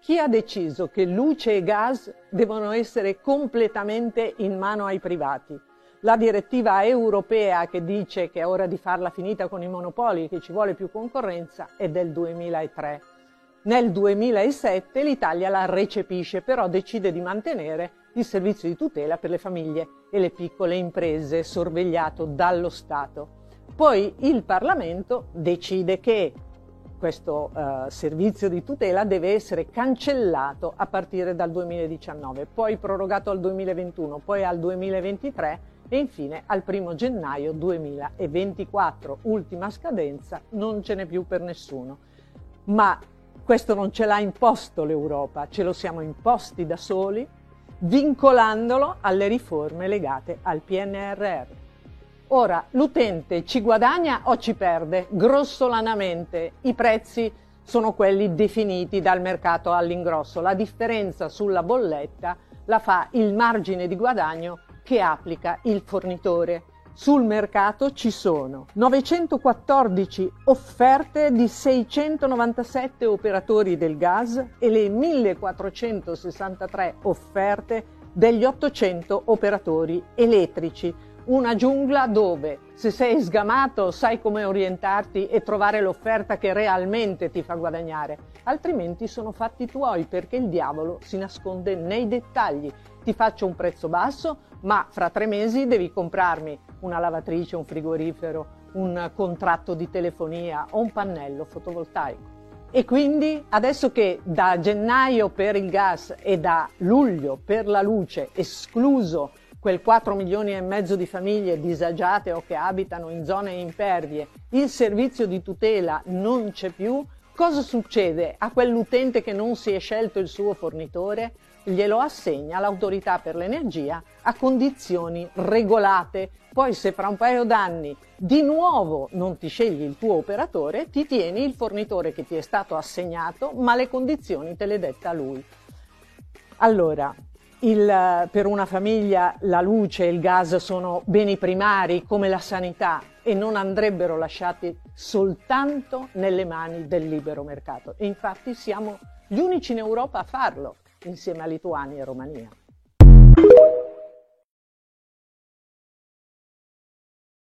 Chi ha deciso che luce e gas devono essere completamente in mano ai privati? La direttiva europea che dice che è ora di farla finita con i monopoli, che ci vuole più concorrenza, è del 2003. Nel 2007 l'Italia la recepisce, però decide di mantenere il servizio di tutela per le famiglie e le piccole imprese sorvegliato dallo Stato. Poi il Parlamento decide che questo uh, servizio di tutela deve essere cancellato a partire dal 2019, poi prorogato al 2021, poi al 2023 e infine al 1 gennaio 2024, ultima scadenza, non ce n'è più per nessuno. Ma questo non ce l'ha imposto l'Europa, ce lo siamo imposti da soli, vincolandolo alle riforme legate al PNRR. Ora, l'utente ci guadagna o ci perde? Grossolanamente. I prezzi sono quelli definiti dal mercato all'ingrosso. La differenza sulla bolletta la fa il margine di guadagno che applica il fornitore. Sul mercato ci sono 914 offerte di 697 operatori del gas e le 1463 offerte degli 800 operatori elettrici una giungla dove se sei sgamato sai come orientarti e trovare l'offerta che realmente ti fa guadagnare, altrimenti sono fatti tuoi perché il diavolo si nasconde nei dettagli. Ti faccio un prezzo basso, ma fra tre mesi devi comprarmi una lavatrice, un frigorifero, un contratto di telefonia o un pannello fotovoltaico. E quindi adesso che da gennaio per il gas e da luglio per la luce escluso quel 4 milioni e mezzo di famiglie disagiate o che abitano in zone impervie, il servizio di tutela non c'è più, cosa succede a quell'utente che non si è scelto il suo fornitore? Glielo assegna l'autorità per l'energia a condizioni regolate. Poi se fra un paio d'anni di nuovo non ti scegli il tuo operatore, ti tieni il fornitore che ti è stato assegnato, ma le condizioni te le detta lui. Allora, il, per una famiglia la luce e il gas sono beni primari come la sanità e non andrebbero lasciati soltanto nelle mani del libero mercato. E infatti siamo gli unici in Europa a farlo, insieme a Lituania e Romania.